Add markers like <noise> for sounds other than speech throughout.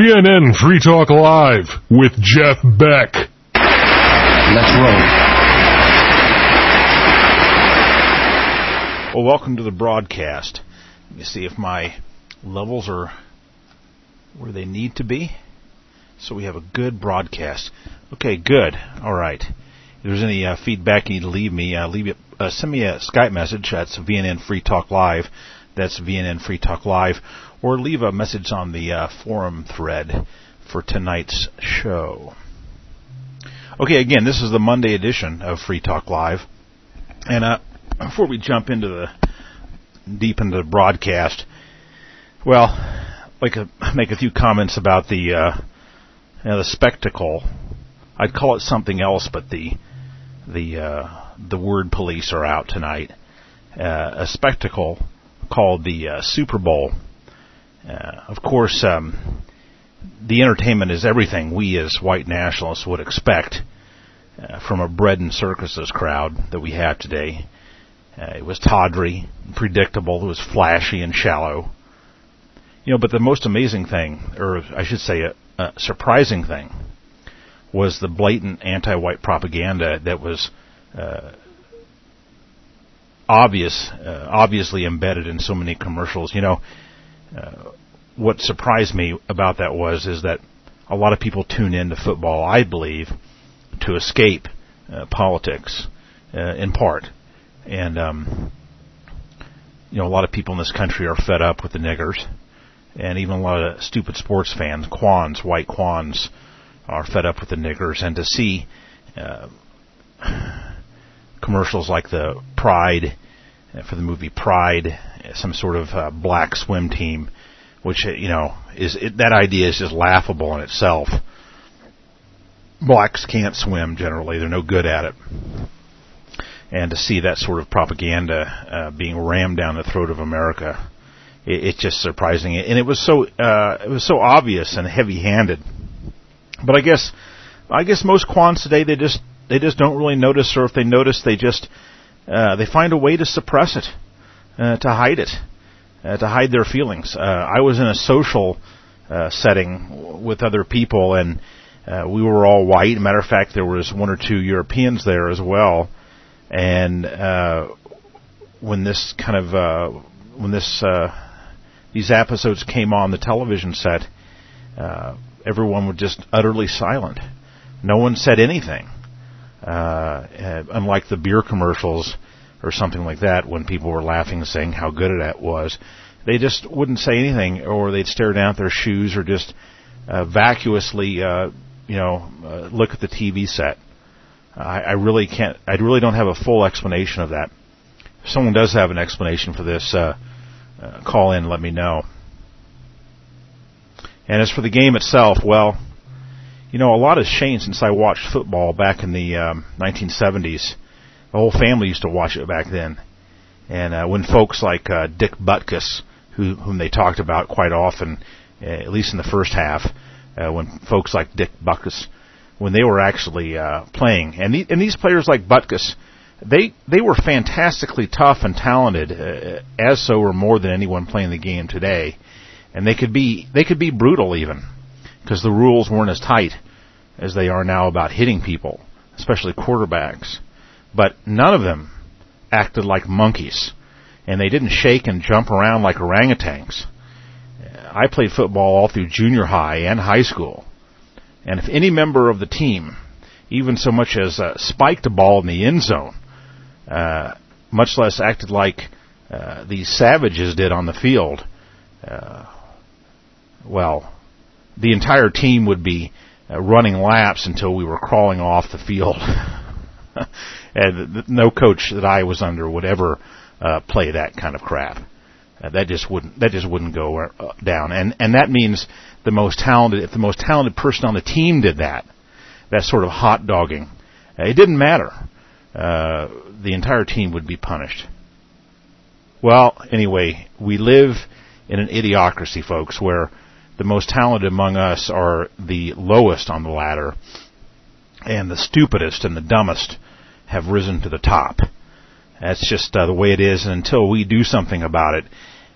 VNN Free Talk Live with Jeff Beck. Let's roll. Well, welcome to the broadcast. Let me see if my levels are where they need to be. So we have a good broadcast. Okay, good. All right. If there's any uh, feedback you need to leave me, uh, leave it. Uh, send me a Skype message. That's VNN Free Talk Live. That's VNN Free Talk Live, or leave a message on the uh, forum thread for tonight's show. Okay, again, this is the Monday edition of Free Talk Live, and uh, before we jump into the deep into the broadcast, well, like to make a few comments about the uh, you know, the spectacle. I'd call it something else, but the the uh, the word police are out tonight. Uh, a spectacle called the uh, Super Bowl. Uh, of course, um, the entertainment is everything we as white nationalists would expect uh, from a bread and circuses crowd that we have today. Uh, it was tawdry, predictable, it was flashy and shallow. You know, but the most amazing thing, or I should say a, a surprising thing, was the blatant anti-white propaganda that was uh, obvious, uh, obviously embedded in so many commercials. You know, uh, what surprised me about that was is that a lot of people tune in to football, I believe, to escape uh, politics, uh, in part, and um, you know, a lot of people in this country are fed up with the niggers, and even a lot of stupid sports fans, quans, white quans, are fed up with the niggers, and to see. Uh, <sighs> commercials like the Pride for the movie Pride, some sort of uh, black swim team, which uh, you know is it, that idea is just laughable in itself. Blacks can't swim generally; they're no good at it. And to see that sort of propaganda uh, being rammed down the throat of America, it, it's just surprising. And it was so uh, it was so obvious and heavy-handed. But I guess I guess most quants today they just they just don't really notice, or if they notice, they just uh, they find a way to suppress it, uh, to hide it, uh, to hide their feelings. Uh, I was in a social uh, setting with other people, and uh, we were all white. Matter of fact, there was one or two Europeans there as well. And uh, when this kind of uh, when this uh, these episodes came on the television set, uh, everyone was just utterly silent. No one said anything uh, unlike the beer commercials or something like that, when people were laughing and saying how good it was, they just wouldn't say anything, or they'd stare down at their shoes, or just uh, vacuously, uh, you know, uh, look at the TV set. I, I really can't. I really don't have a full explanation of that. If someone does have an explanation for this, uh, uh, call in. Let me know. And as for the game itself, well, you know, a lot has changed since I watched football back in the um, 1970s. The whole family used to watch it back then. And uh, when folks like uh, Dick Butkus, who, whom they talked about quite often, uh, at least in the first half, uh, when folks like Dick Butkus, when they were actually uh, playing, and, the, and these players like Butkus, they they were fantastically tough and talented, uh, as so or more than anyone playing the game today, and they could be they could be brutal even because the rules weren't as tight as they are now about hitting people, especially quarterbacks. But none of them acted like monkeys, and they didn't shake and jump around like orangutans. I played football all through junior high and high school, and if any member of the team, even so much as uh, spiked a ball in the end zone, uh, much less acted like uh, these savages did on the field, uh, well, the entire team would be uh, running laps until we were crawling off the field. <laughs> and no coach that I was under would ever uh, play that kind of crap. Uh, that just wouldn't that just wouldn't go uh, down. And and that means the most talented if the most talented person on the team did that, that sort of hot dogging, uh, it didn't matter. Uh, the entire team would be punished. Well, anyway, we live in an idiocracy, folks, where the most talented among us are the lowest on the ladder, and the stupidest and the dumbest have risen to the top. That's just uh, the way it is, and until we do something about it,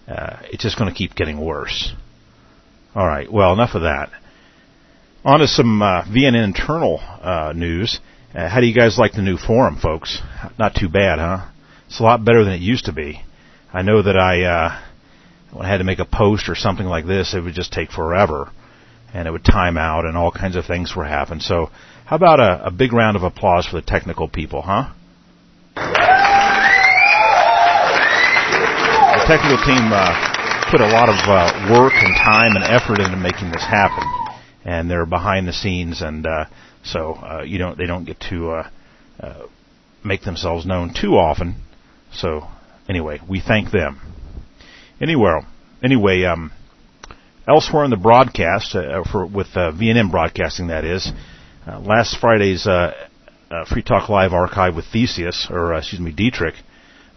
uh, it's just going to keep getting worse. All right. Well, enough of that. On to some uh, VNN internal uh, news. Uh, how do you guys like the new forum, folks? Not too bad, huh? It's a lot better than it used to be. I know that I, uh, when I had to make a post or something like this, it would just take forever, and it would time out, and all kinds of things were happening. So, how about a, a big round of applause for the technical people, huh? The technical team uh, put a lot of uh, work and time and effort into making this happen, and they're behind the scenes, and uh, so uh, you don't they don't get to uh, uh, make themselves known too often. So anyway, we thank them. Anywhere, anyway, um, elsewhere in the broadcast uh, for with uh, VNN broadcasting, that is, uh, last Friday's uh, uh, Free Talk Live archive with Theseus, or uh, excuse me, Dietrich,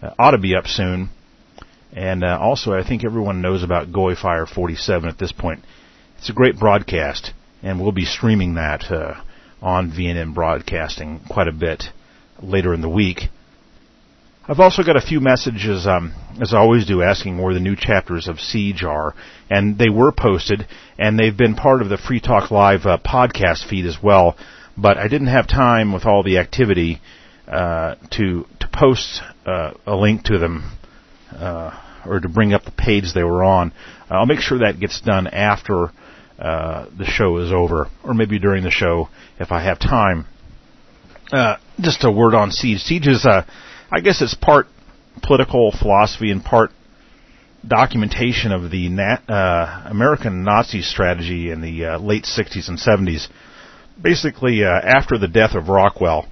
uh, ought to be up soon. And uh, also, I think everyone knows about Goy Fire 47 at this point. It's a great broadcast, and we'll be streaming that uh, on VNN Broadcasting quite a bit later in the week. I've also got a few messages, um, as I always do, asking where the new chapters of Siege are, and they were posted, and they've been part of the Free Talk Live uh, podcast feed as well. But I didn't have time with all the activity uh, to to post uh, a link to them uh, or to bring up the page they were on. I'll make sure that gets done after uh, the show is over, or maybe during the show if I have time. Uh, just a word on Siege. Siege is, uh, I guess, it's part political philosophy and part documentation of the uh, American Nazi strategy in the uh, late 60s and 70s. Basically, uh, after the death of Rockwell,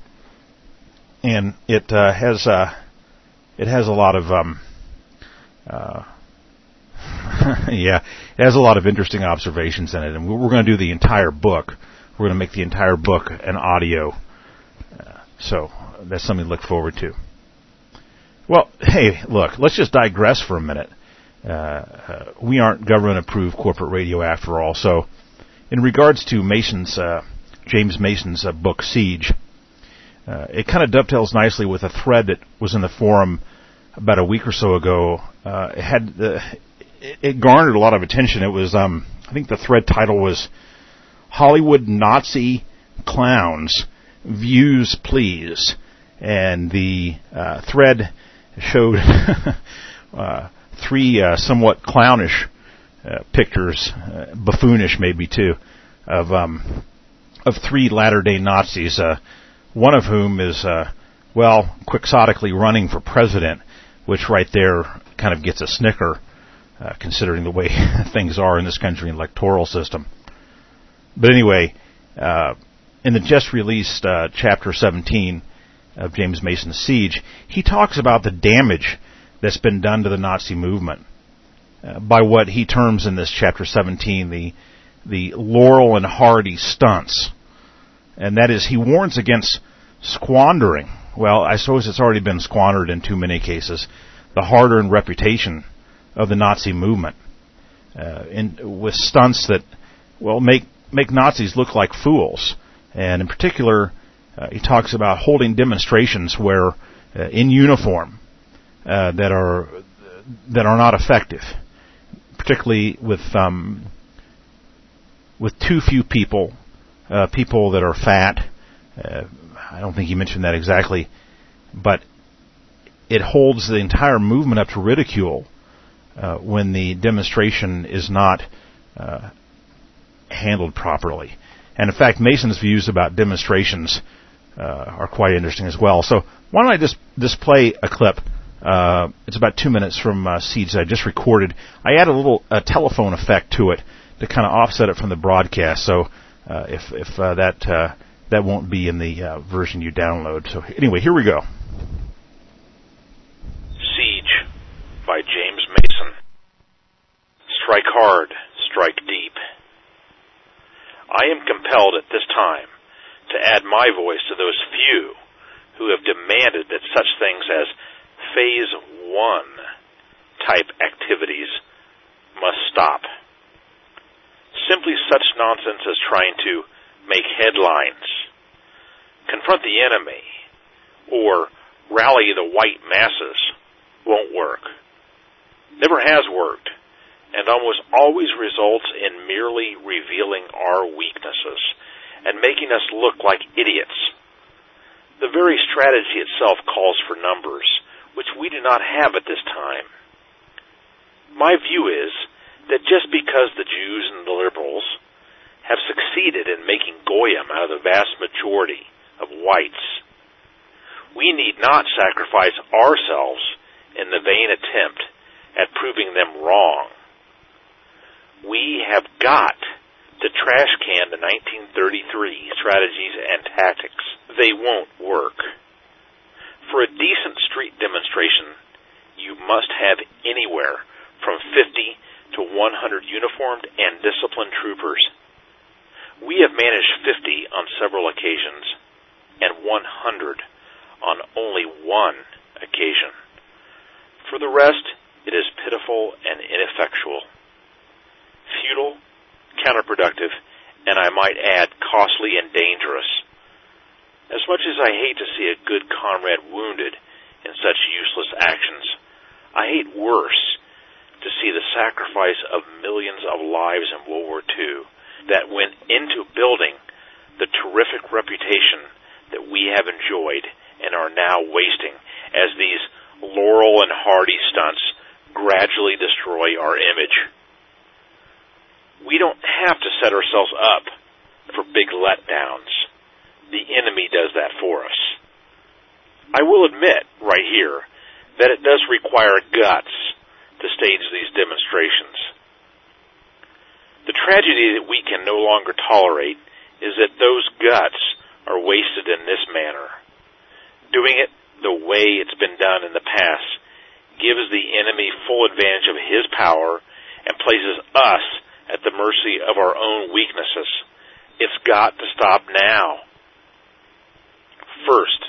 and it uh, has uh, it has a lot of um, uh, <laughs> yeah, it has a lot of interesting observations in it, and we're going to do the entire book. We're going to make the entire book an audio, so that's something to look forward to. Well, hey, look, let's just digress for a minute. Uh, uh, we aren't government-approved corporate radio after all, so in regards to Mason's, uh, James Mason's uh, book Siege, uh, it kind of dovetails nicely with a thread that was in the forum about a week or so ago. Uh, it had it, it garnered a lot of attention. It was, um, I think, the thread title was "Hollywood Nazi Clowns Views Please," and the thread showed <laughs> uh, three uh, somewhat clownish uh, pictures, uh, buffoonish maybe too, of um, of three latter-day Nazis. Uh, one of whom is, uh, well, quixotically running for president, which right there kind of gets a snicker, considering the way <laughs> things are in this country electoral system. But anyway, in the just released chapter 17 of James Mason's Siege, he talks about the damage that's been done to the Nazi movement uh, by what he terms in this chapter 17 the the Laurel and Hardy stunts and that is he warns against squandering. Well, I suppose it's already been squandered in too many cases. The hard-earned reputation of the Nazi movement, uh, in, with stunts that, well, make make Nazis look like fools. And in particular, uh, he talks about holding demonstrations where, uh, in uniform, uh, that are that are not effective, particularly with um, with too few people uh, people that are fat. Uh, I don't think he mentioned that exactly, but it holds the entire movement up to ridicule uh, when the demonstration is not handled properly. And in fact, Mason's views about demonstrations are quite interesting as well. So why don't I just display a clip? Uh, it's about two minutes from uh, Siege that I just recorded. I add a little a telephone effect to it to kind of offset it from the broadcast. So uh, if if uh, that uh, that won't be in the uh, version you download. So anyway, here we go. Siege by James Mason. Strike hard, strike deep. I am compelled at this time to add my voice to those few who have demanded that such things as Phase 1 type activities must stop simply such nonsense as trying to make headlines, confront the enemy, or rally the white masses won't work. Never has worked, and almost always results in merely revealing our weaknesses and making us look like idiots. The very strategy itself calls for numbers, which we do not have at this time. My view is that just because the Jews and the liberals have succeeded in making Goyim out of the vast majority of whites, we need not sacrifice ourselves in the vain attempt at proving them wrong. We have got to trash can the 1933 strategies and tactics. They won't work. For a decent street demonstration, you must have anywhere from 50 to 100 uniformed and disciplined troopers. We have managed 50 on several occasions and 100 on only one occasion. For the rest, it is pitiful and ineffectual, futile, counterproductive, and I might add, costly and dangerous. As much as I hate to see a good comrade wounded in such useless actions, I hate worse to see the sacrifice of millions of lives in World War II that went into building the terrific reputation that we have enjoyed and are now wasting as these Laurel and Hardy stunts gradually destroy our image. We don't have to set ourselves up for big letdowns. The enemy does that for us. I will admit right here that it does require guts to stage these demonstrations. The tragedy that we can no longer tolerate is that those guts are wasted in this manner. Doing it the way it's been done in the past gives the enemy full advantage of his power and places us at the mercy of our own weaknesses. It's got to stop now. First,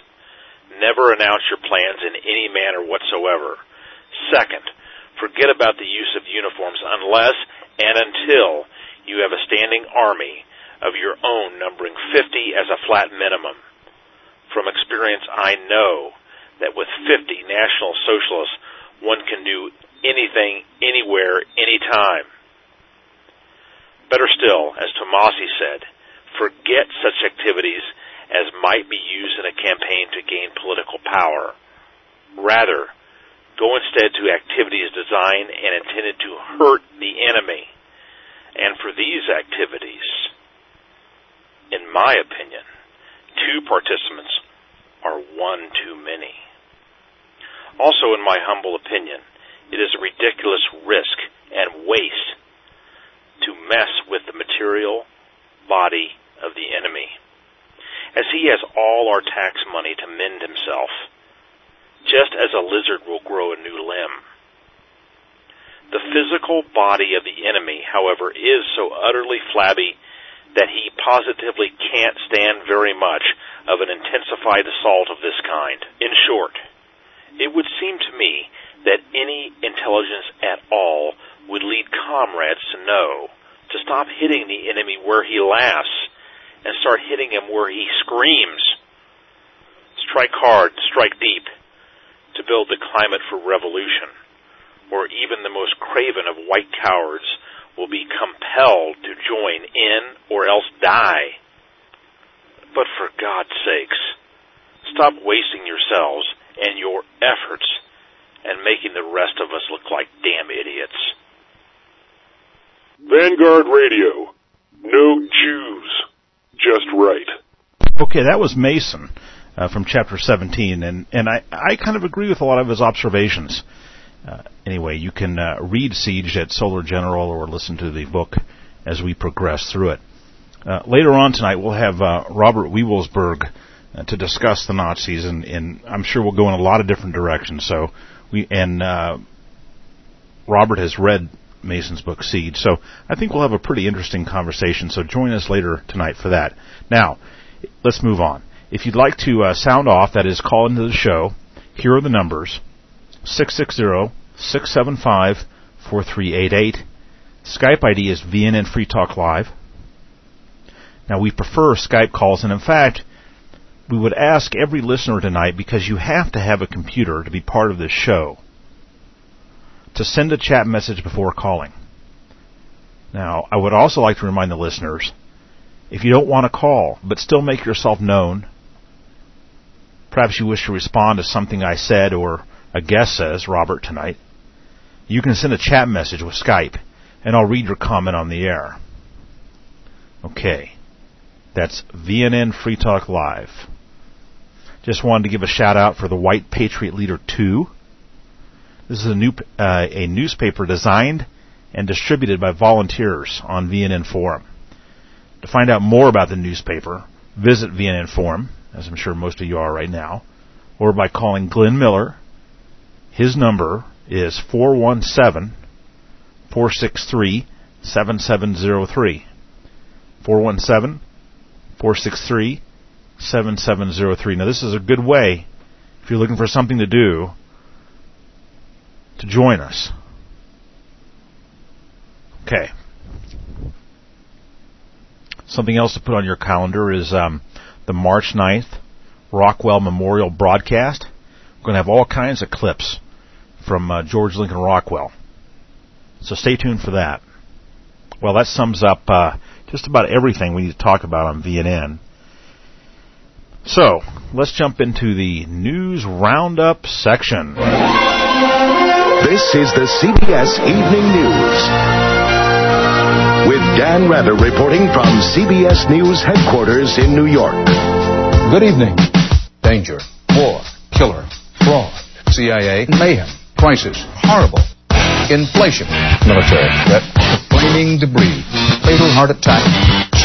never announce your plans in any manner whatsoever. Second, forget about the use of uniforms unless and until you have a standing army of your own numbering 50 as a flat minimum. From experience, I know that with 50 National Socialists, one can do anything, anywhere, anytime. Better still, as Tommasi said, forget such activities as might be used in a campaign to gain political power. Rather, go instead to activities designed and intended to hurt the enemy. And for these activities, in my opinion, two participants are one too many. Also, in my humble opinion, it is a ridiculous risk and waste to mess with the material body of the enemy, as he has all our tax money to mend himself, just as a lizard will grow a new limb. The physical body of the enemy, however, is so utterly flabby that he positively can't stand very much of an intensified assault of this kind. In short, it would seem to me that any intelligence at all would lead comrades to know to stop hitting the enemy where he laughs and start hitting him where he screams. Strike hard, strike deep to build the climate for revolution, or even the most craven of white cowards will be compelled to join in or else die. But for God's sakes, stop wasting yourselves and your efforts and making the rest of us look like damn idiots. Vanguard Radio. No Jews. Just right. Okay, that was Mason uh, from chapter 17, and, and I, I kind of agree with a lot of his observations. Uh, anyway, you can uh, read Siege at Solar General or listen to the book as we progress through it. Uh, later on tonight, we'll have uh, Robert Wewelsberg uh, to discuss the Nazis, and, and, I'm sure we'll go in a lot of different directions. So we and Robert has read Mason's book Siege. so I think we'll have a pretty interesting conversation. So join us later tonight for that. Now, let's move on. If you'd like to uh, sound off, that is, call into the show. Here are the numbers: 660 675 4388. Skype ID is VNN Free Talk Live. Now we prefer Skype calls, and in fact, we would ask every listener tonight, because you have to have a computer to be part of this show, to send a chat message before calling. Now, I would also like to remind the listeners if you don't want to call, but still make yourself known, perhaps you wish to respond to something I said or a guest says, Robert, tonight, you can send a chat message with Skype, and I'll read your comment on the air. Okay. That's VNN Free Talk Live. Just wanted to give a shout out for the White Patriot Leader 2. This is a new uh, a newspaper designed and distributed by volunteers on VNN Forum. To find out more about the newspaper, visit VNN Forum, as I'm sure most of you are right now, or by calling Glenn Miller. His number is 417 463 7703. 417 463 7703. Now, this is a good way, if you're looking for something to do, to join us. Okay. Something else to put on your calendar is um, the March 9th Rockwell Memorial broadcast. We're going to have all kinds of clips from uh, George Lincoln Rockwell. So stay tuned for that. Well, that sums up uh, just about everything we need to talk about on VNN. So, let's jump into the news roundup section. This is the CBS Evening News. With Dan Rather reporting from CBS News headquarters in New York. Good evening. Danger, war, killer, fraud, CIA, mayhem, crisis, horrible, inflation, military threat, flaming debris, fatal heart attack,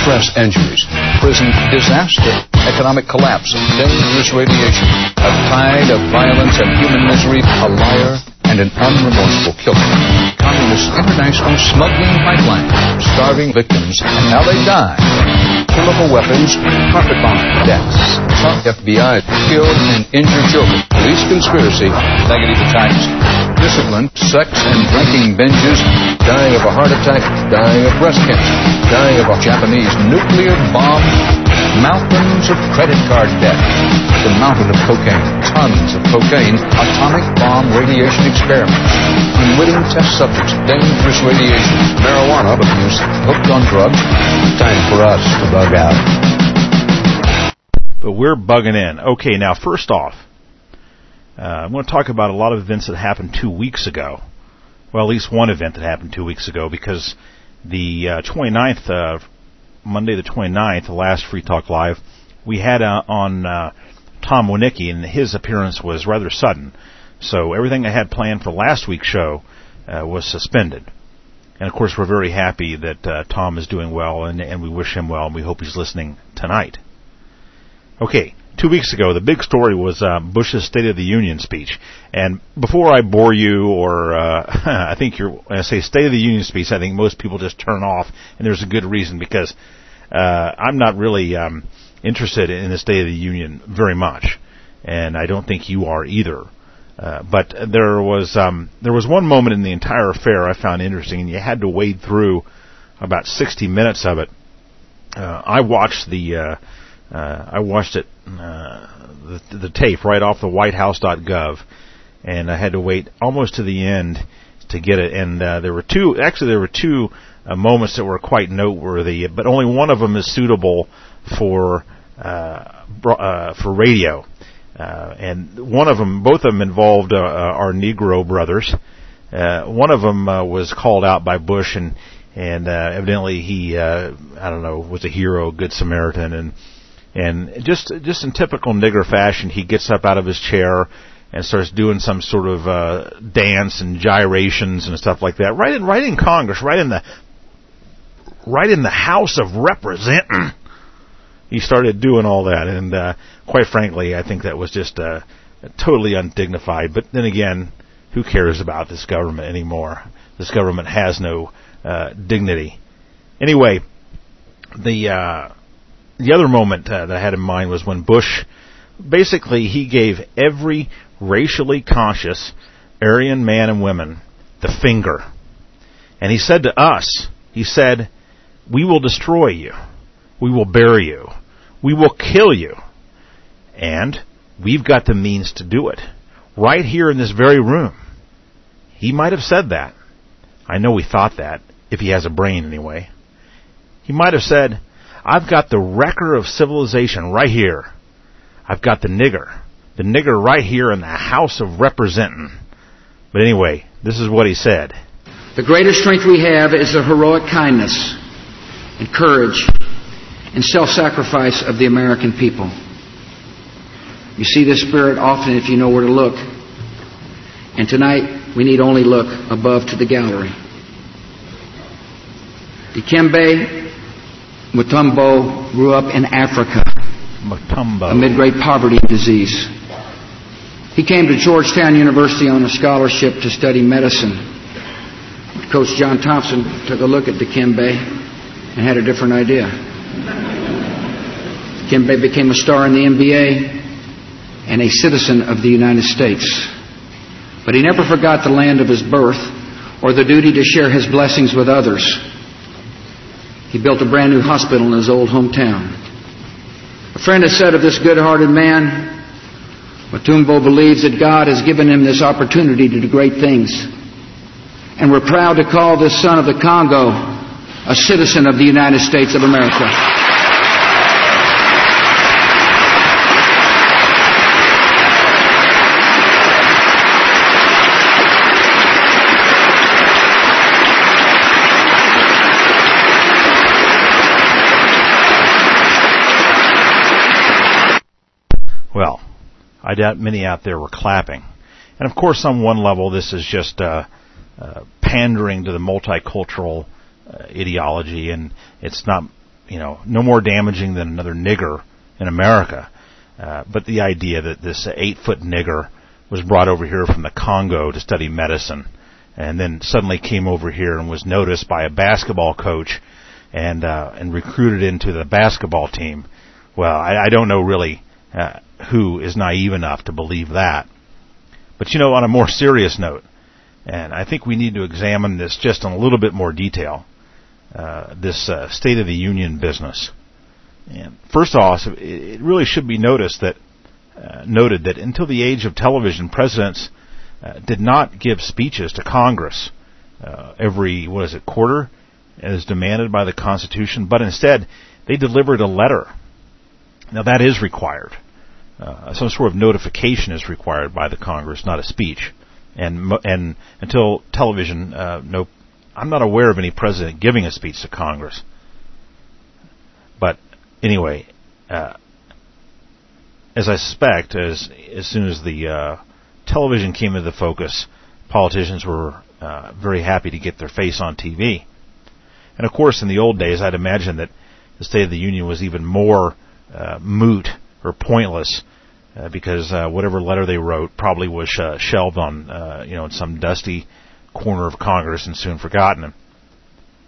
stress injuries, prison disaster, economic collapse, dangerous radiation, a tide of violence and human misery, a liar, and an unremorseful killer. Communist international smuggling pipeline, starving victims, and now they die. Chemical weapons, carpet bomb deaths. FBI killed and injured children. Police conspiracy, negative attacks. Discipline, sex and drinking binges, dying of a heart attack, dying of breast cancer, dying of a Japanese nuclear bomb, mountains of credit card debt, the mountain of cocaine, tons of cocaine, atomic bomb radiation experiments, unwitting test subjects, dangerous radiation, marijuana abuse, hooked on drugs. Time for us to bug out. But we're bugging in. Okay, now first off, uh, I'm going to talk about a lot of events that happened two weeks ago. Well, at least one event that happened two weeks ago because the uh, 29th, uh, Monday the 29th, the last Free Talk Live, we had uh, on uh, Tom Winicki, and his appearance was rather sudden. So everything I had planned for last week's show uh, was suspended. And of course, we're very happy that uh, Tom is doing well, and, and we wish him well, and we hope he's listening tonight. Okay, two weeks ago, the big story was uh, Bush's State of the Union speech. And before I bore you, or uh, <laughs> I think you're, when I say State of the Union speech, I think most people just turn off, and there's a good reason because uh, I'm not really um, interested in the State of the Union very much, and I don't think you are either. Uh, but there was um, there was one moment in the entire affair I found interesting, and you had to wade through about 60 minutes of it. Uh, I watched the uh, uh, I watched it uh, the, the tape right off the WhiteHouse.gov, and I had to wait almost to the end to get it. And uh, there were two actually there were two uh, moments that were quite noteworthy, but only one of them is suitable for uh, bro- uh, for radio. Uh, and one of them, both of them involved uh, uh, our Negro brothers. Uh, one of them uh, was called out by Bush, and and uh, evidently he, uh, I don't know, was a hero, good Samaritan, and and just just in typical nigger fashion, he gets up out of his chair and starts doing some sort of uh, dance and gyrations and stuff like that. Right in right in Congress, right in the right in the House of Representing he started doing all that, and uh, quite frankly, I think that was just uh, totally undignified. But then again, who cares about this government anymore? This government has no uh, dignity. Anyway, the uh, the other moment uh, that I had in mind was when Bush, basically, he gave every racially conscious Aryan man and woman the finger, and he said to us, he said, "We will destroy you." We will bury you. We will kill you. And we've got the means to do it. Right here in this very room. He might have said that. I know we thought that. if he has a brain anyway. He might have said, I've got the wrecker of civilization right here. I've got the nigger. The nigger right here in the House of Representing. But anyway, this is what he said. The greatest strength we have is the heroic kindness and courage and self-sacrifice of the American people. You see this spirit often if you know where to look. And tonight, we need only look above to the gallery. Dikembe Mutombo grew up in Africa Mutombo. amid great poverty and disease. He came to Georgetown University on a scholarship to study medicine. Coach John Thompson took a look at Dikembe and had a different idea. Dikembe became a star in the NBA and a citizen of the United States. But he never forgot the land of his birth or the duty to share his blessings with others. He built a brand new hospital in his old hometown. A friend has said of this good-hearted man, Mutombo believes that God has given him this opportunity to do great things. And we're proud to call this son of the Congo a citizen of the United States of America. Well, I doubt many out there were clapping. And of course, on one level, this is just uh, uh, pandering to the multicultural uh, ideology, and it's not, you know, no more damaging than another nigger in America. Uh, but the idea that this eight-foot nigger was brought over here from the Congo to study medicine, and then suddenly came over here and was noticed by a basketball coach, and uh, and recruited into the basketball team. Well, I, I don't know really uh, who is naive enough to believe that. But you know, on a more serious note, and I think we need to examine this just in a little bit more detail, uh, this uh, State of the Union business. And first off, it really should be noticed that uh, noted that until the age of television, presidents uh, did not give speeches to Congress uh, every what is it quarter, as demanded by the Constitution, but instead they delivered a letter. Now that is required. Uh, some sort of notification is required by the Congress, not a speech. And and until television, uh, no, I'm not aware of any president giving a speech to Congress. But anyway, uh, as I suspect, as as soon as the uh, television came into focus, politicians were uh, very happy to get their face on TV. And of course, in the old days, I'd imagine that the State of the Union was even more uh, moot or pointless uh, because uh, whatever letter they wrote probably was uh, shelved on uh, you know in some dusty corner of Congress and soon forgotten.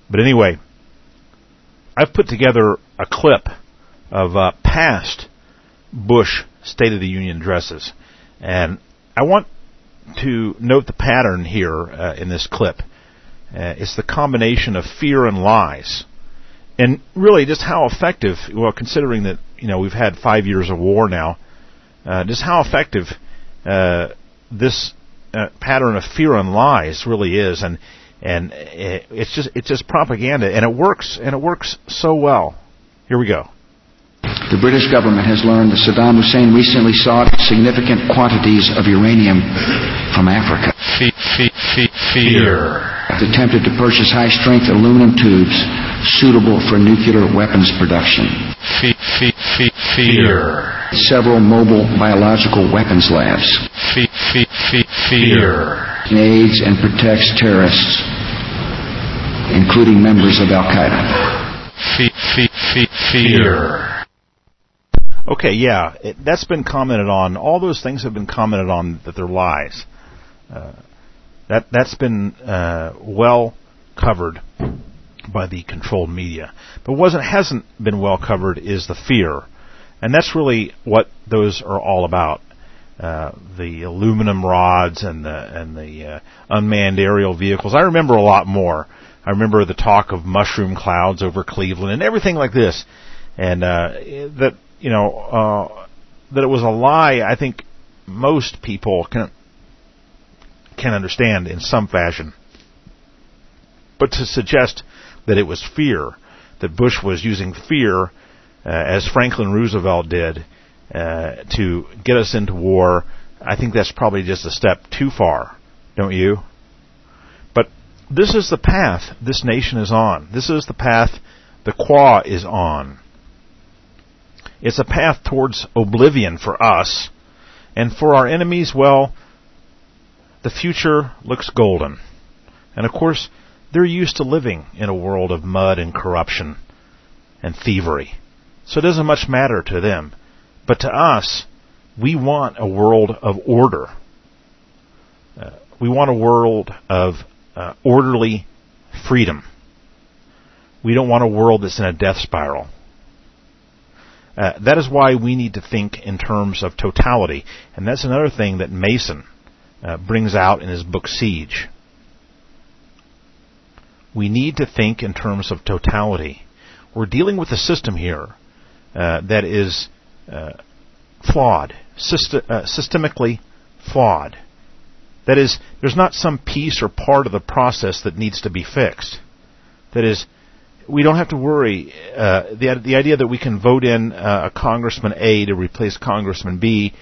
But anyway, I've put together a clip of uh, past Bush State of the Union addresses, and I want to note the pattern here uh, in this clip. Uh, it's the combination of fear and lies, and really just how effective. Well, considering that you know we've had five years of war now, uh, just how effective uh, this uh, pattern of fear and lies really is, and and it's just it's just propaganda, and it works, and it works so well. Here we go. The British government has learned that Saddam Hussein recently sought significant quantities of uranium from Africa. Fear. Has attempted to purchase high-strength aluminum tubes suitable for nuclear weapons production. Feet feet fee fear. Several mobile biological weapons labs. Feet fee fee fear. aids and protects terrorists, including members of Al Qaeda. Fear. Okay, yeah, it, that's been commented on. All those things have been commented on that they're lies. Uh, that that's been uh, well covered by the controlled media. But what hasn't been well covered is the fear, and that's really what those are all about. Uh, the aluminum rods and the and the uh, unmanned aerial vehicles. I remember a lot more. I remember the talk of mushroom clouds over Cleveland and everything like this, and uh, that you know uh, that it was a lie. I think most people can can understand in some fashion. But to suggest that it was fear, that Bush was using fear, uh, as Franklin Roosevelt did, uh, to get us into war, I think that's probably just a step too far, don't you? But this is the path this nation is on. This is the path the Qua is on. It's a path towards oblivion for us, and for our enemies, well, the future looks golden. And of course, they're used to living in a world of mud and corruption and thievery. So it doesn't much matter to them. But to us, we want a world of order. Uh, we want a world of uh, orderly freedom. We don't want a world that's in a death spiral. Uh, that is why we need to think in terms of totality. And that's another thing that Mason uh, brings out in his book Siege. We need to think in terms of totality. We're dealing with a system here uh, that is uh, flawed, uh, systemically flawed. That is, there's not some piece or part of the process that needs to be fixed. That is, we don't have to worry. Uh, the the idea that we can vote in uh, a Congressman A to replace Congressman B,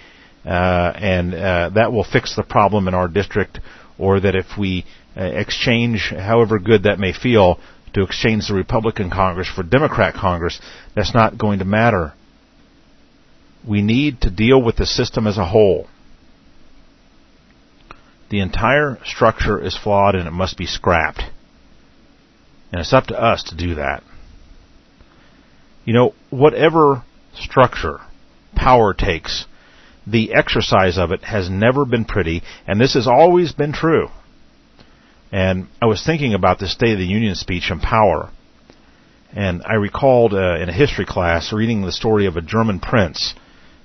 and uh, that will fix the problem in our district, or that if we uh, exchange, however good that may feel, to exchange the Republican Congress for Democrat Congress, that's not going to matter. We need to deal with the system as a whole. The entire structure is flawed and it must be scrapped. And it's up to us to do that. You know, whatever structure power takes, the exercise of it has never been pretty, and this has always been true. And I was thinking about the State of the Union speech and power. And I recalled uh, in a history class reading the story of a German prince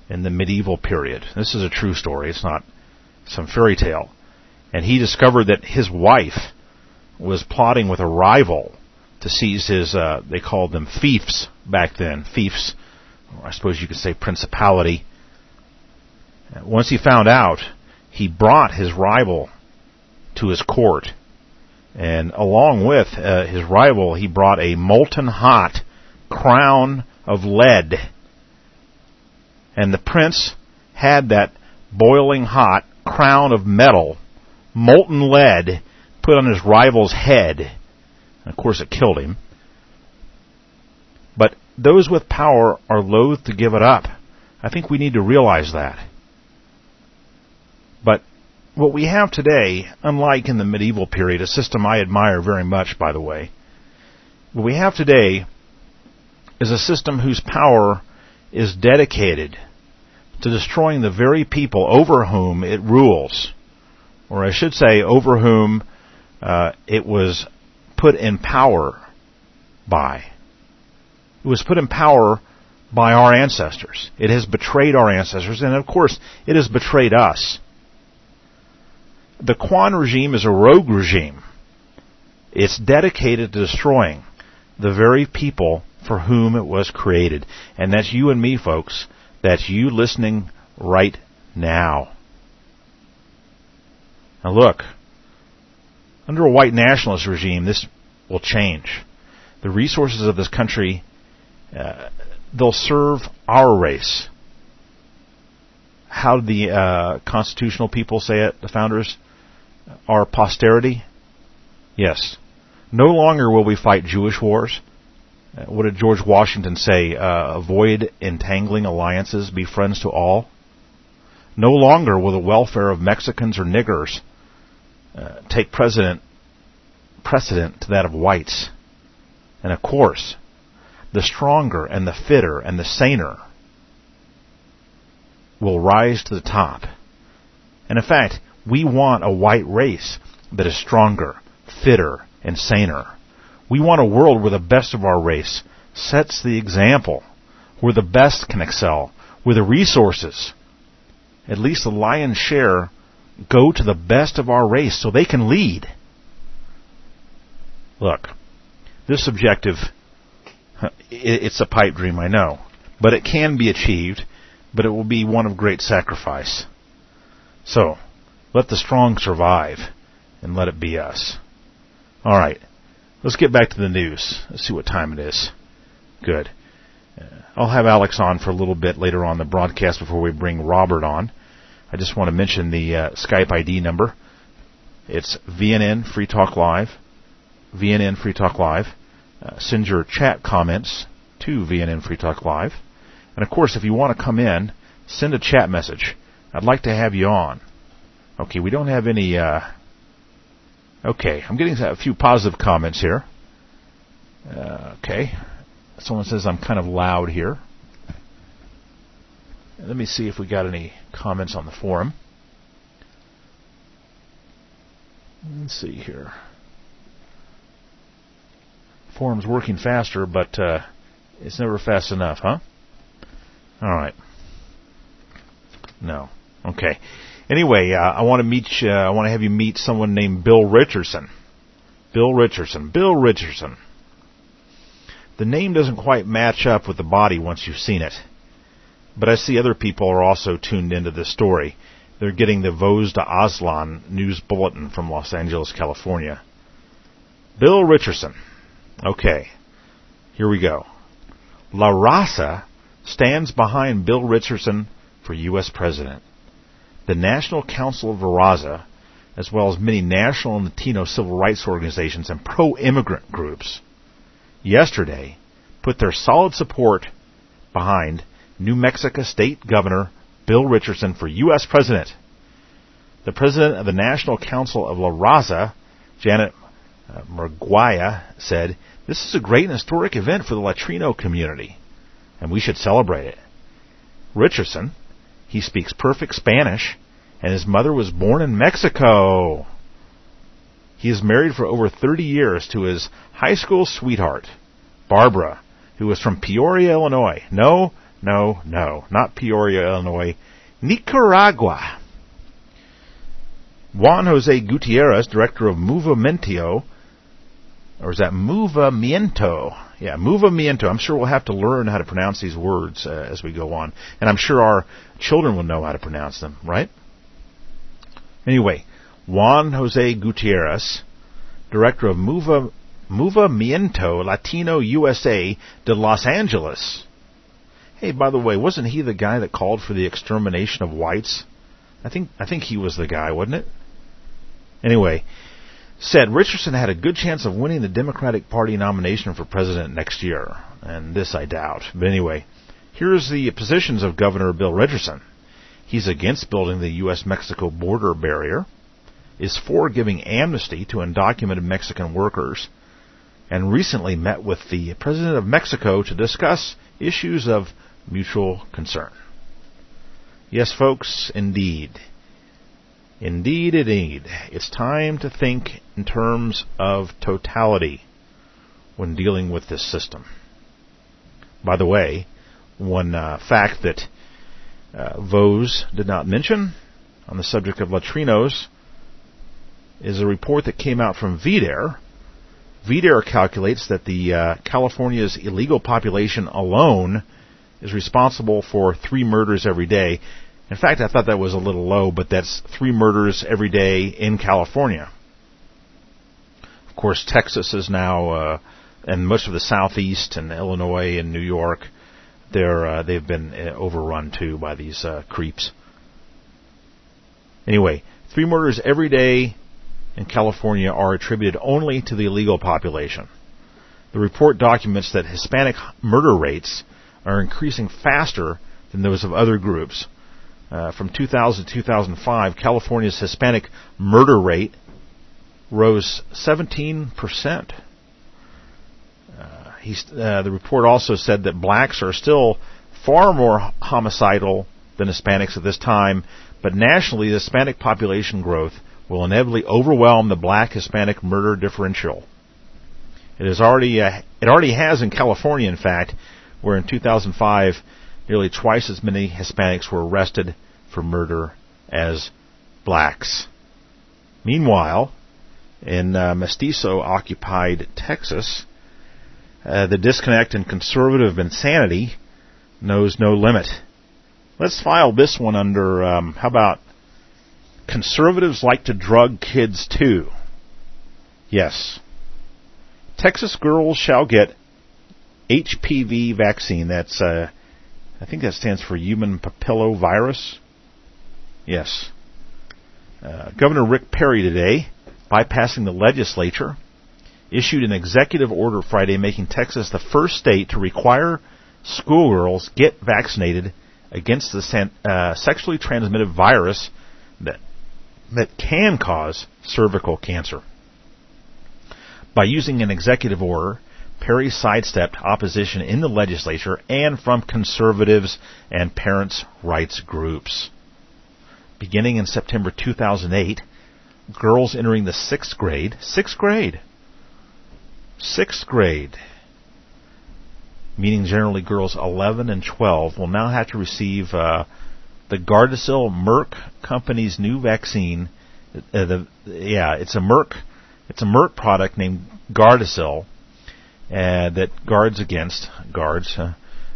in the medieval period. This is a true story, it's not some fairy tale. And he discovered that his wife was plotting with a rival to seize his, uh, they called them fiefs back then. Fiefs, I suppose you could say principality. Once he found out, he brought his rival to his court. And along with uh, his rival, he brought a molten hot crown of lead. And the prince had that boiling hot crown of metal, molten lead, put on his rival's head. And of course, it killed him. But those with power are loath to give it up. I think we need to realize that. But what we have today, unlike in the medieval period, a system I admire very much, by the way, what we have today is a system whose power is dedicated to destroying the very people over whom it rules, or I should say, over whom uh, it was put in power by. It was put in power by our ancestors. It has betrayed our ancestors, and of course, it has betrayed us. The Quan regime is a rogue regime. It's dedicated to destroying the very people for whom it was created. And that's you and me, folks. That's you listening right now. Now look, under a white nationalist regime, this will change. The resources of this country, uh, they'll serve our race. How did the uh, constitutional people say it, the founders? Our posterity? Yes. No longer will we fight Jewish wars. Uh, what did George Washington say? Uh, avoid entangling alliances, be friends to all. No longer will the welfare of Mexicans or niggers uh, take precedent precedent to that of whites. And of course, the stronger and the fitter and the saner will rise to the top. And in fact, we want a white race that is stronger, fitter, and saner. We want a world where the best of our race sets the example, where the best can excel, where the resources, at least the lion's share, go to the best of our race so they can lead. Look, this objective, it's a pipe dream, I know, but it can be achieved, but it will be one of great sacrifice. So, let the strong survive, and let it be us. Alright, let's get back to the news. Let's see what time it is. Good. Uh, I'll have Alex on for a little bit later on the broadcast before we bring Robert on. I just want to mention the uh, Skype ID number. It's VNN Free Talk Live. VNN Free Talk Live. Uh, send your chat comments to VNN Free Talk Live. And of course, if you want to come in, send a chat message. I'd like to have you on. Okay, we don't have any. Uh, okay, I'm getting a few positive comments here. Uh, okay, someone says I'm kind of loud here. Let me see if we got any comments on the forum. Let's see here. Forum's working faster, but uh, it's never fast enough, huh? All right. No. Okay. Anyway, uh, I want to meet. Uh, I want to have you meet someone named Bill Richardson. Bill Richardson. Bill Richardson. The name doesn't quite match up with the body once you've seen it, but I see other people are also tuned into this story. They're getting the Voz de Aztlan news bulletin from Los Angeles, California. Bill Richardson. Okay, here we go. La Raza stands behind Bill Richardson for U.S. President. The National Council of La Raza, as well as many national and Latino civil rights organizations and pro-immigrant groups, yesterday put their solid support behind New Mexico State Governor Bill Richardson for U.S. President. The president of the National Council of La Raza, Janet uh, Murguia, said, This is a great and historic event for the Latino community, and we should celebrate it. Richardson, he speaks perfect Spanish, and his mother was born in Mexico. He is married for over 30 years to his high school sweetheart, Barbara, who is from Peoria, Illinois. No, no, no, not Peoria, Illinois. Nicaragua. Juan Jose Gutierrez, director of Movimiento, or is that Movimiento? Yeah, Movimiento. I'm sure we'll have to learn how to pronounce these words uh, as we go on, and I'm sure our children will know how to pronounce them, right? Anyway, Juan Jose Gutierrez, director of Mova, Movimiento Latino USA de Los Angeles. Hey, by the way, wasn't he the guy that called for the extermination of whites? I think I think he was the guy, wasn't it? Anyway, said Richardson had a good chance of winning the Democratic Party nomination for president next year, and this I doubt. But anyway, here's the positions of Governor Bill Richardson. He's against building the U.S.-Mexico border barrier, is for giving amnesty to undocumented Mexican workers, and recently met with the President of Mexico to discuss issues of mutual concern. Yes, folks, indeed. Indeed, indeed. It's time to think in terms of totality when dealing with this system. By the way, one uh, fact that uh, Voz did not mention on the subject of Latrinos is a report that came out from VDARE. VDARE calculates that the uh, California's illegal population alone is responsible for three murders every day. In fact, I thought that was a little low, but that's three murders every day in California. Of course, Texas is now, uh, and most of the Southeast and Illinois and New York, they're uh, they've been uh, overrun too by these uh, creeps. Anyway, three murders every day in California are attributed only to the illegal population. The report documents that Hispanic murder rates are increasing faster than those of other groups. Uh, from 2000 to 2005, California's Hispanic murder rate rose 17 percent. Uh, uh, the report also said that blacks are still far more homicidal than Hispanics at this time, but nationally, the Hispanic population growth will inevitably overwhelm the black Hispanic murder differential. It is already uh, it already has in California, in fact, where in 2005 nearly twice as many Hispanics were arrested for murder as blacks. Meanwhile, in uh, mestizo occupied Texas, uh, the disconnect in conservative insanity knows no limit. Let's file this one under, um, how about conservatives like to drug kids too? Yes. Texas girls shall get HPV vaccine. That's, uh, I think that stands for human papillovirus. Yes. Uh, Governor Rick Perry today, bypassing the legislature, issued an executive order Friday making Texas the first state to require schoolgirls get vaccinated against the uh, sexually transmitted virus that that can cause cervical cancer. By using an executive order, Perry sidestepped opposition in the legislature and from conservatives and parents' rights groups. Beginning in September 2008, girls entering the sixth grade, sixth grade, sixth grade, meaning generally girls 11 and 12, will now have to receive uh, the Gardasil Merck company's new vaccine. Uh, the, yeah, it's a Merck, it's a Merck product named Gardasil uh, that guards against guards uh,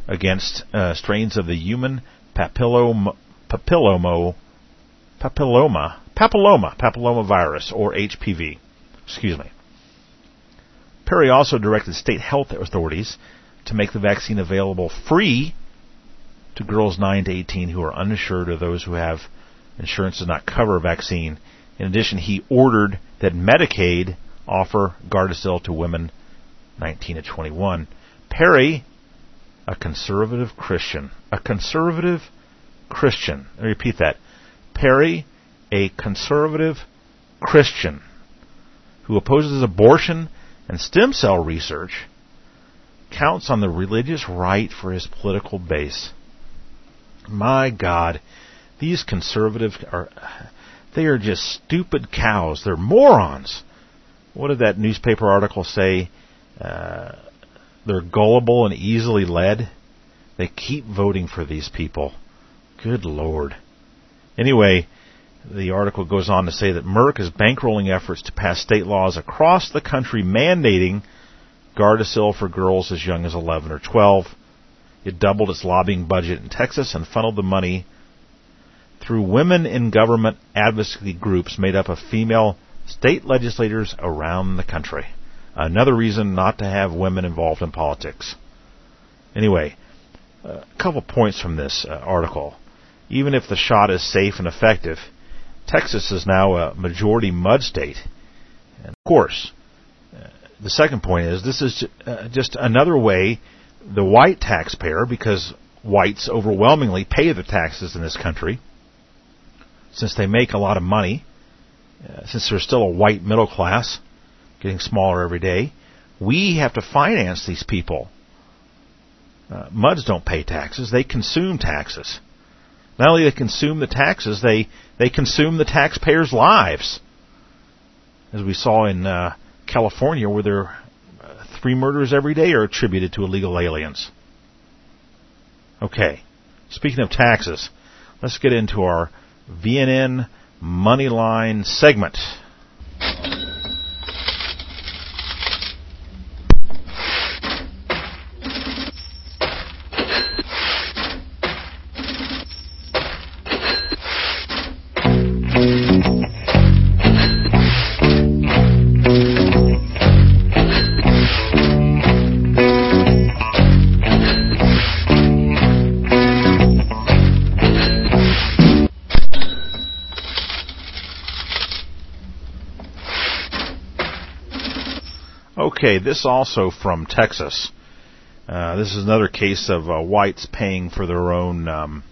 against uh, strains of the human papilloma papilloma papilloma papilloma virus or HPV. Excuse me. Perry also directed state health authorities to make the vaccine available free to girls 9 to 18 who are uninsured or those who have insurance does not cover a vaccine. In addition, he ordered that Medicaid offer Gardasil to women 19 to 21. Perry, a conservative Christian, a conservative Christian. Me repeat that. Perry, a conservative Christian who opposes abortion and stem cell research, counts on the religious right for his political base. My God, these conservatives are, they are just stupid cows. They're morons. What did that newspaper article say? Uh, they're gullible and easily led. They keep voting for these people. Good Lord. Anyway, the article goes on to say that Merck is bankrolling efforts to pass state laws across the country mandating Gardasil for girls as young as 11 or 12. It doubled its lobbying budget in Texas and funneled the money through women in government advocacy groups made up of female state legislators around the country. Another reason not to have women involved in politics. Anyway, a couple points from this uh, article. Even if the shot is safe and effective, Texas is now a majority mud state. And of course, uh, the second point is this is uh, just another way the white taxpayer, because whites overwhelmingly pay the taxes in this country, since they make a lot of money, since there's still a white middle class getting smaller every day, we have to finance these people. Uh, MUDs don't pay taxes, they consume taxes. Not only they consume the taxes, they, they consume the taxpayers' lives. As we saw in uh, California, where there uh, three murders every day are attributed to illegal aliens. Okay, speaking of taxes, let's get into our VNN Moneyline segment. Okay, this also from Texas. Uh, this is another case of uh, whites paying for their own um,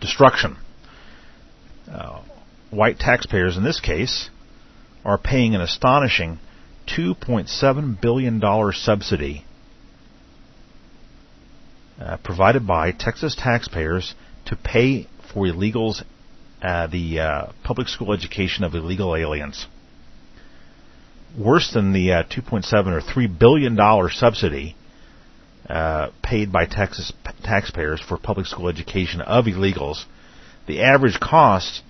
destruction. Uh, white taxpayers, in this case, are paying an astonishing $2.7 billion subsidy uh, provided by Texas taxpayers to pay for illegals, uh, the uh, public school education of illegal aliens worse than the uh, 2.7 or 3 billion dollar subsidy uh, paid by Texas p- taxpayers for public school education of illegals. The average cost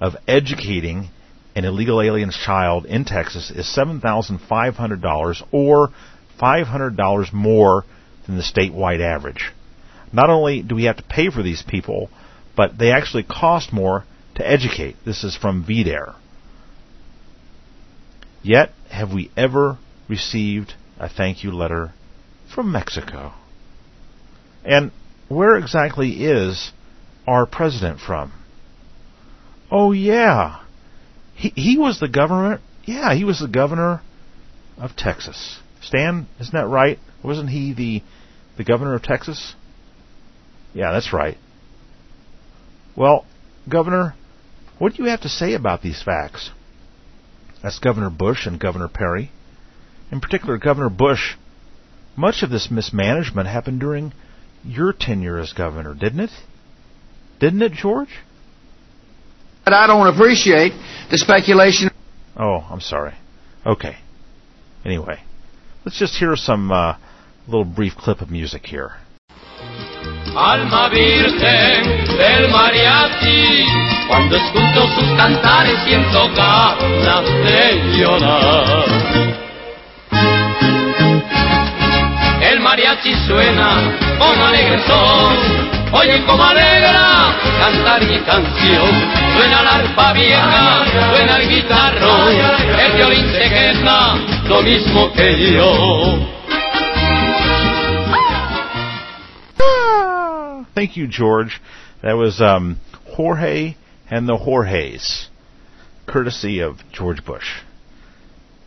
of educating an illegal alien's child in Texas is $7,500 or $500 more than the statewide average. Not only do we have to pay for these people, but they actually cost more to educate. This is from VDARE. Yet, have we ever received a thank you letter from Mexico. And where exactly is our president from? Oh yeah. He he was the governor yeah, he was the governor of Texas. Stan, isn't that right? Wasn't he the the governor of Texas? Yeah, that's right. Well, Governor, what do you have to say about these facts? That's Governor Bush and Governor Perry. In particular, Governor Bush. Much of this mismanagement happened during your tenure as governor, didn't it? Didn't it, George? But I don't appreciate the speculation. Oh, I'm sorry. Okay. Anyway, let's just hear some uh, little brief clip of music here. Alma Virgen del Mariachi, cuando escucho sus cantares siento ganas de llorar. El mariachi suena con alegre oye como alegra cantar mi canción. Suena la arpa vieja, suena el guitarro, el violín se queja, lo mismo que yo. Thank you, George. That was um, Jorge and the Jorges, courtesy of George Bush.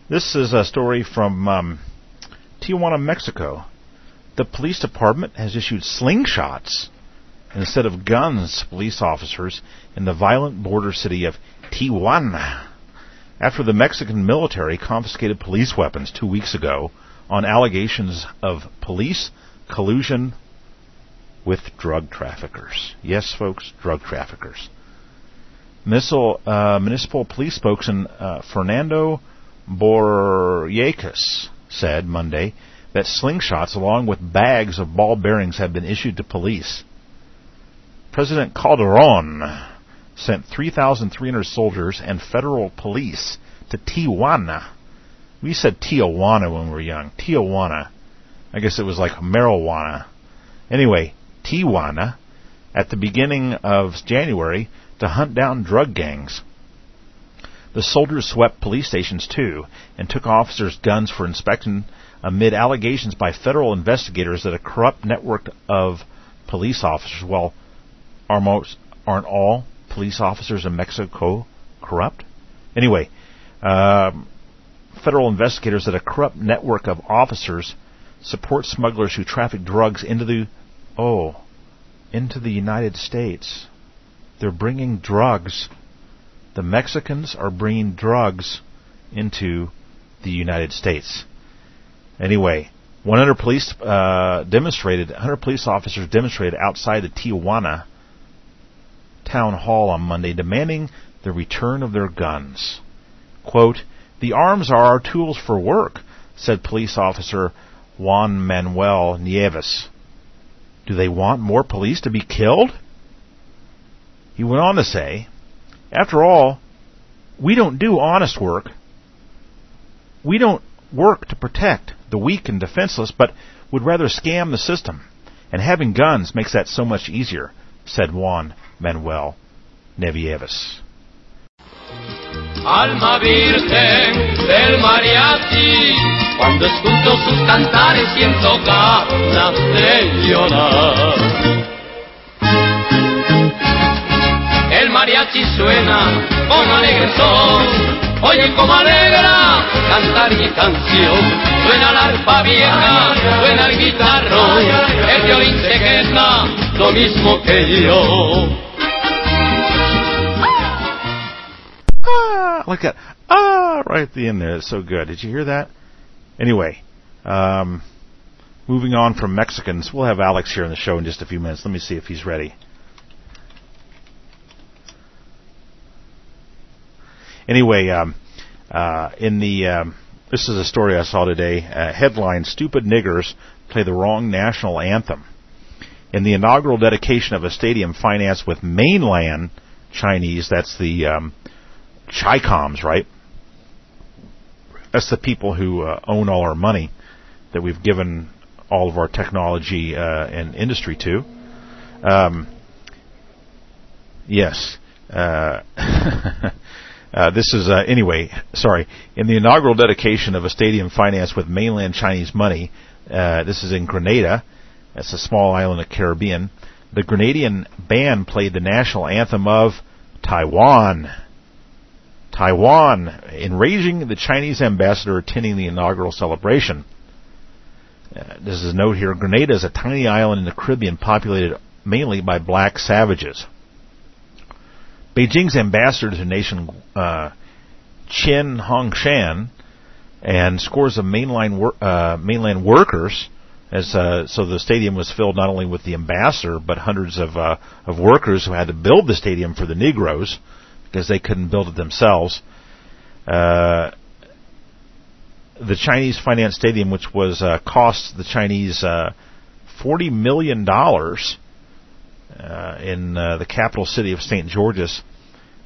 This is a story from um, Tijuana, Mexico. The police department has issued slingshots instead of guns to police officers in the violent border city of Tijuana after the Mexican military confiscated police weapons two weeks ago on allegations of police collusion with drug traffickers. Yes, folks, drug traffickers. Municipal, uh, municipal police spokesman uh, Fernando Boryekas said Monday that slingshots along with bags of ball bearings have been issued to police. President Calderon sent 3,300 soldiers and federal police to Tijuana. We said Tijuana when we were young. Tijuana. I guess it was like marijuana. Anyway, Tijuana at the beginning of January to hunt down drug gangs. The soldiers swept police stations too and took officers' guns for inspection amid allegations by federal investigators that a corrupt network of police officers, well, are most, aren't all police officers in Mexico corrupt? Anyway, um, federal investigators that a corrupt network of officers support smugglers who traffic drugs into the oh into the United States. They're bringing drugs. The Mexicans are bringing drugs into the United States. Anyway, 100 police uh, demonstrated. 100 police officers demonstrated outside the Tijuana town hall on Monday, demanding the return of their guns. "Quote: The arms are our tools for work," said police officer Juan Manuel Nieves. Do they want more police to be killed? He went on to say, After all, we don't do honest work. We don't work to protect the weak and defenseless, but would rather scam the system. And having guns makes that so much easier, said Juan Manuel Nevieves. Alma Virgen del Mariachi, cuando escucho sus cantares siento ganas de llorar. Mariachi suena con alegre son, oye como alegra cantar mi canción. Suena la arpa vieja, suena el guitarro, el violín se queja, lo mismo que yo. Ah, like that. Ah, right at the end there. It's so good. Did you hear that? Anyway, um, moving on from Mexicans, we'll have Alex here on the show in just a few minutes. Let me see if he's ready. Anyway, um, uh, in the um, this is a story I saw today. Uh, headline: Stupid niggers play the wrong national anthem. In the inaugural dedication of a stadium financed with mainland Chinese, that's the um, Chicoms, right? That's the people who uh, own all our money that we've given all of our technology uh, and industry to. Um, yes. Uh, <laughs> Uh, this is uh, anyway. Sorry, in the inaugural dedication of a stadium financed with mainland Chinese money. Uh, this is in Grenada. It's a small island of the Caribbean. The Grenadian band played the national anthem of Taiwan. Taiwan, enraging the Chinese ambassador attending the inaugural celebration. Uh, this is a note here. Grenada is a tiny island in the Caribbean populated mainly by black savages. Beijing's ambassador to the nation, uh, Chen Hongshan, and scores of mainline wor- uh, mainland workers. As uh, so, the stadium was filled not only with the ambassador, but hundreds of uh, of workers who had to build the stadium for the Negroes because they couldn't build it themselves. Uh, the Chinese financed stadium, which was uh, cost the Chinese uh, forty million dollars in uh, the capital city of St. George's,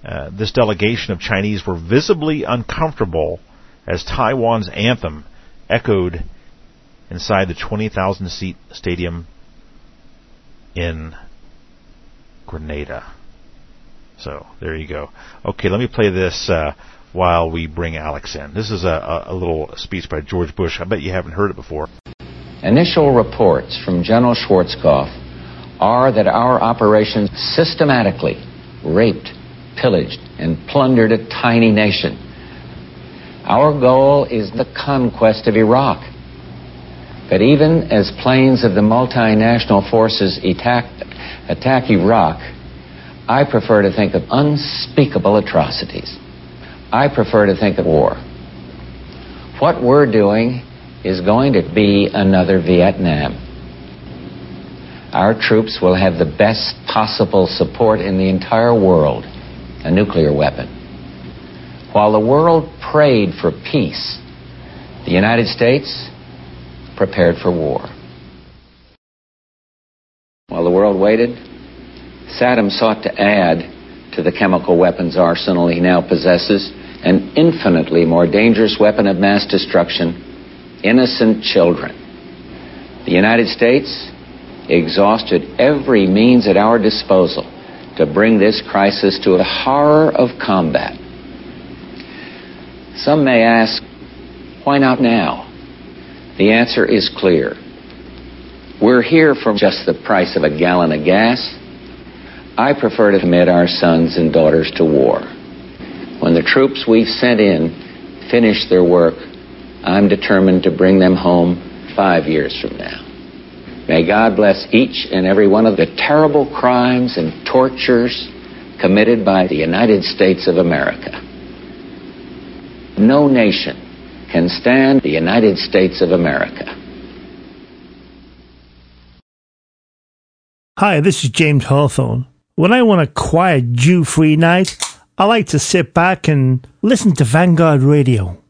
uh, this delegation of Chinese were visibly uncomfortable as Taiwan's anthem echoed inside the 20,000 seat stadium in Grenada. So there you go. Okay, let me play this uh, while we bring Alex in. This is a, a, little speech by George Bush. I bet you haven't heard it before. Initial reports from General Schwarzkopf are that our operations systematically raped, pillaged, and plundered a tiny nation. Our goal is the conquest of Iraq. But even as planes of the multinational forces attack, attack Iraq, I prefer to think of unspeakable atrocities. I prefer to think of war. What we're doing is going to be another Vietnam. Our troops will have the best possible support in the entire world a nuclear weapon. While the world prayed for peace, the United States prepared for war. While the world waited, Saddam sought to add to the chemical weapons arsenal he now possesses an infinitely more dangerous weapon of mass destruction innocent children. The United States exhausted every means at our disposal to bring this crisis to the horror of combat. Some may ask, why not now? The answer is clear. We're here for just the price of a gallon of gas. I prefer to commit our sons and daughters to war. When the troops we've sent in finish their work, I'm determined to bring them home five years from now. May God bless each and every one of the terrible crimes and tortures committed by the United States of America. No nation can stand the United States of America. Hi, this is James Hawthorne. When I want a quiet, Jew free night, I like to sit back and listen to Vanguard Radio.